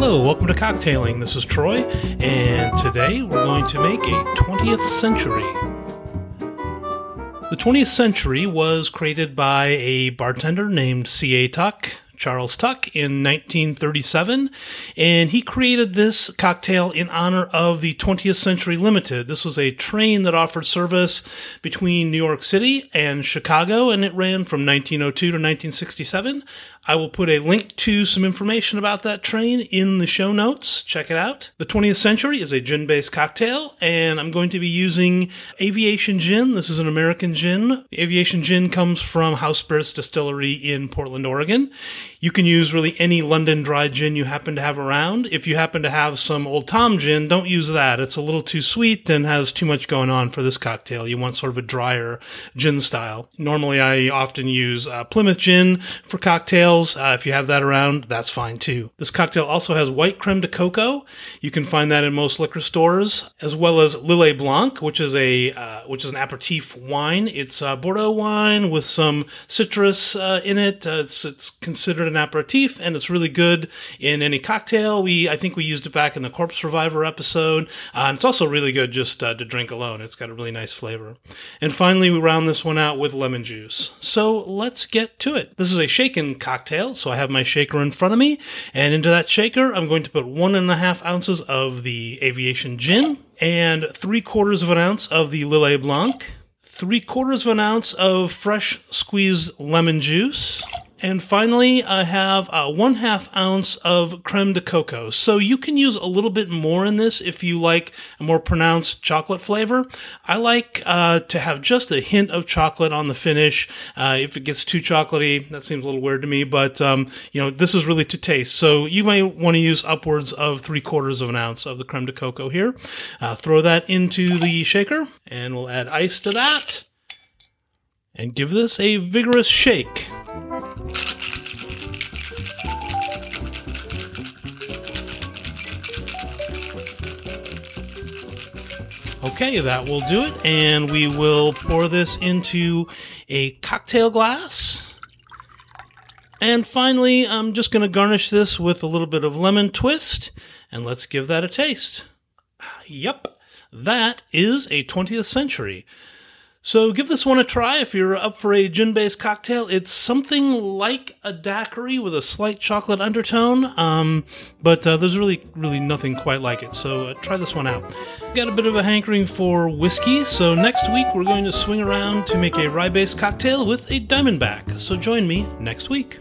Hello, welcome to Cocktailing. This is Troy, and today we're going to make a 20th century. The 20th century was created by a bartender named C.A. Tuck. Charles Tuck in 1937, and he created this cocktail in honor of the 20th Century Limited. This was a train that offered service between New York City and Chicago, and it ran from 1902 to 1967. I will put a link to some information about that train in the show notes. Check it out. The 20th Century is a gin based cocktail, and I'm going to be using Aviation Gin. This is an American gin. Aviation Gin comes from House Spirits Distillery in Portland, Oregon. You can use really any London dry gin you happen to have around. If you happen to have some Old Tom gin, don't use that. It's a little too sweet and has too much going on for this cocktail. You want sort of a drier gin style. Normally, I often use uh, Plymouth gin for cocktails. Uh, if you have that around, that's fine too. This cocktail also has white creme de cacao. You can find that in most liquor stores, as well as Lillet Blanc, which is a uh, which is an aperitif wine. It's a Bordeaux wine with some citrus uh, in it. Uh, it's it's considered an aperitif, and it's really good in any cocktail. We I think we used it back in the Corpse Reviver episode, uh, and it's also really good just uh, to drink alone. It's got a really nice flavor. And finally, we round this one out with lemon juice. So let's get to it. This is a shaken cocktail, so I have my shaker in front of me, and into that shaker, I'm going to put one and a half ounces of the aviation gin and three quarters of an ounce of the Lillet Blanc. Three quarters of an ounce of fresh squeezed lemon juice, and finally, I have uh, one half ounce of creme de cacao. So you can use a little bit more in this if you like a more pronounced chocolate flavor. I like uh, to have just a hint of chocolate on the finish. Uh, if it gets too chocolatey, that seems a little weird to me, but um, you know, this is really to taste. So you may want to use upwards of three quarters of an ounce of the creme de cacao here. Uh, throw that into the shaker, and we'll add ice to that. And give this a vigorous shake. Okay, that will do it. And we will pour this into a cocktail glass. And finally, I'm just going to garnish this with a little bit of lemon twist. And let's give that a taste. Ah, yep, that is a 20th century. So give this one a try if you're up for a gin based cocktail. It's something like a daiquiri with a slight chocolate undertone, um, but uh, there's really, really nothing quite like it. So uh, try this one out. Got a bit of a hankering for whiskey, so next week we're going to swing around to make a rye based cocktail with a diamondback. So join me next week.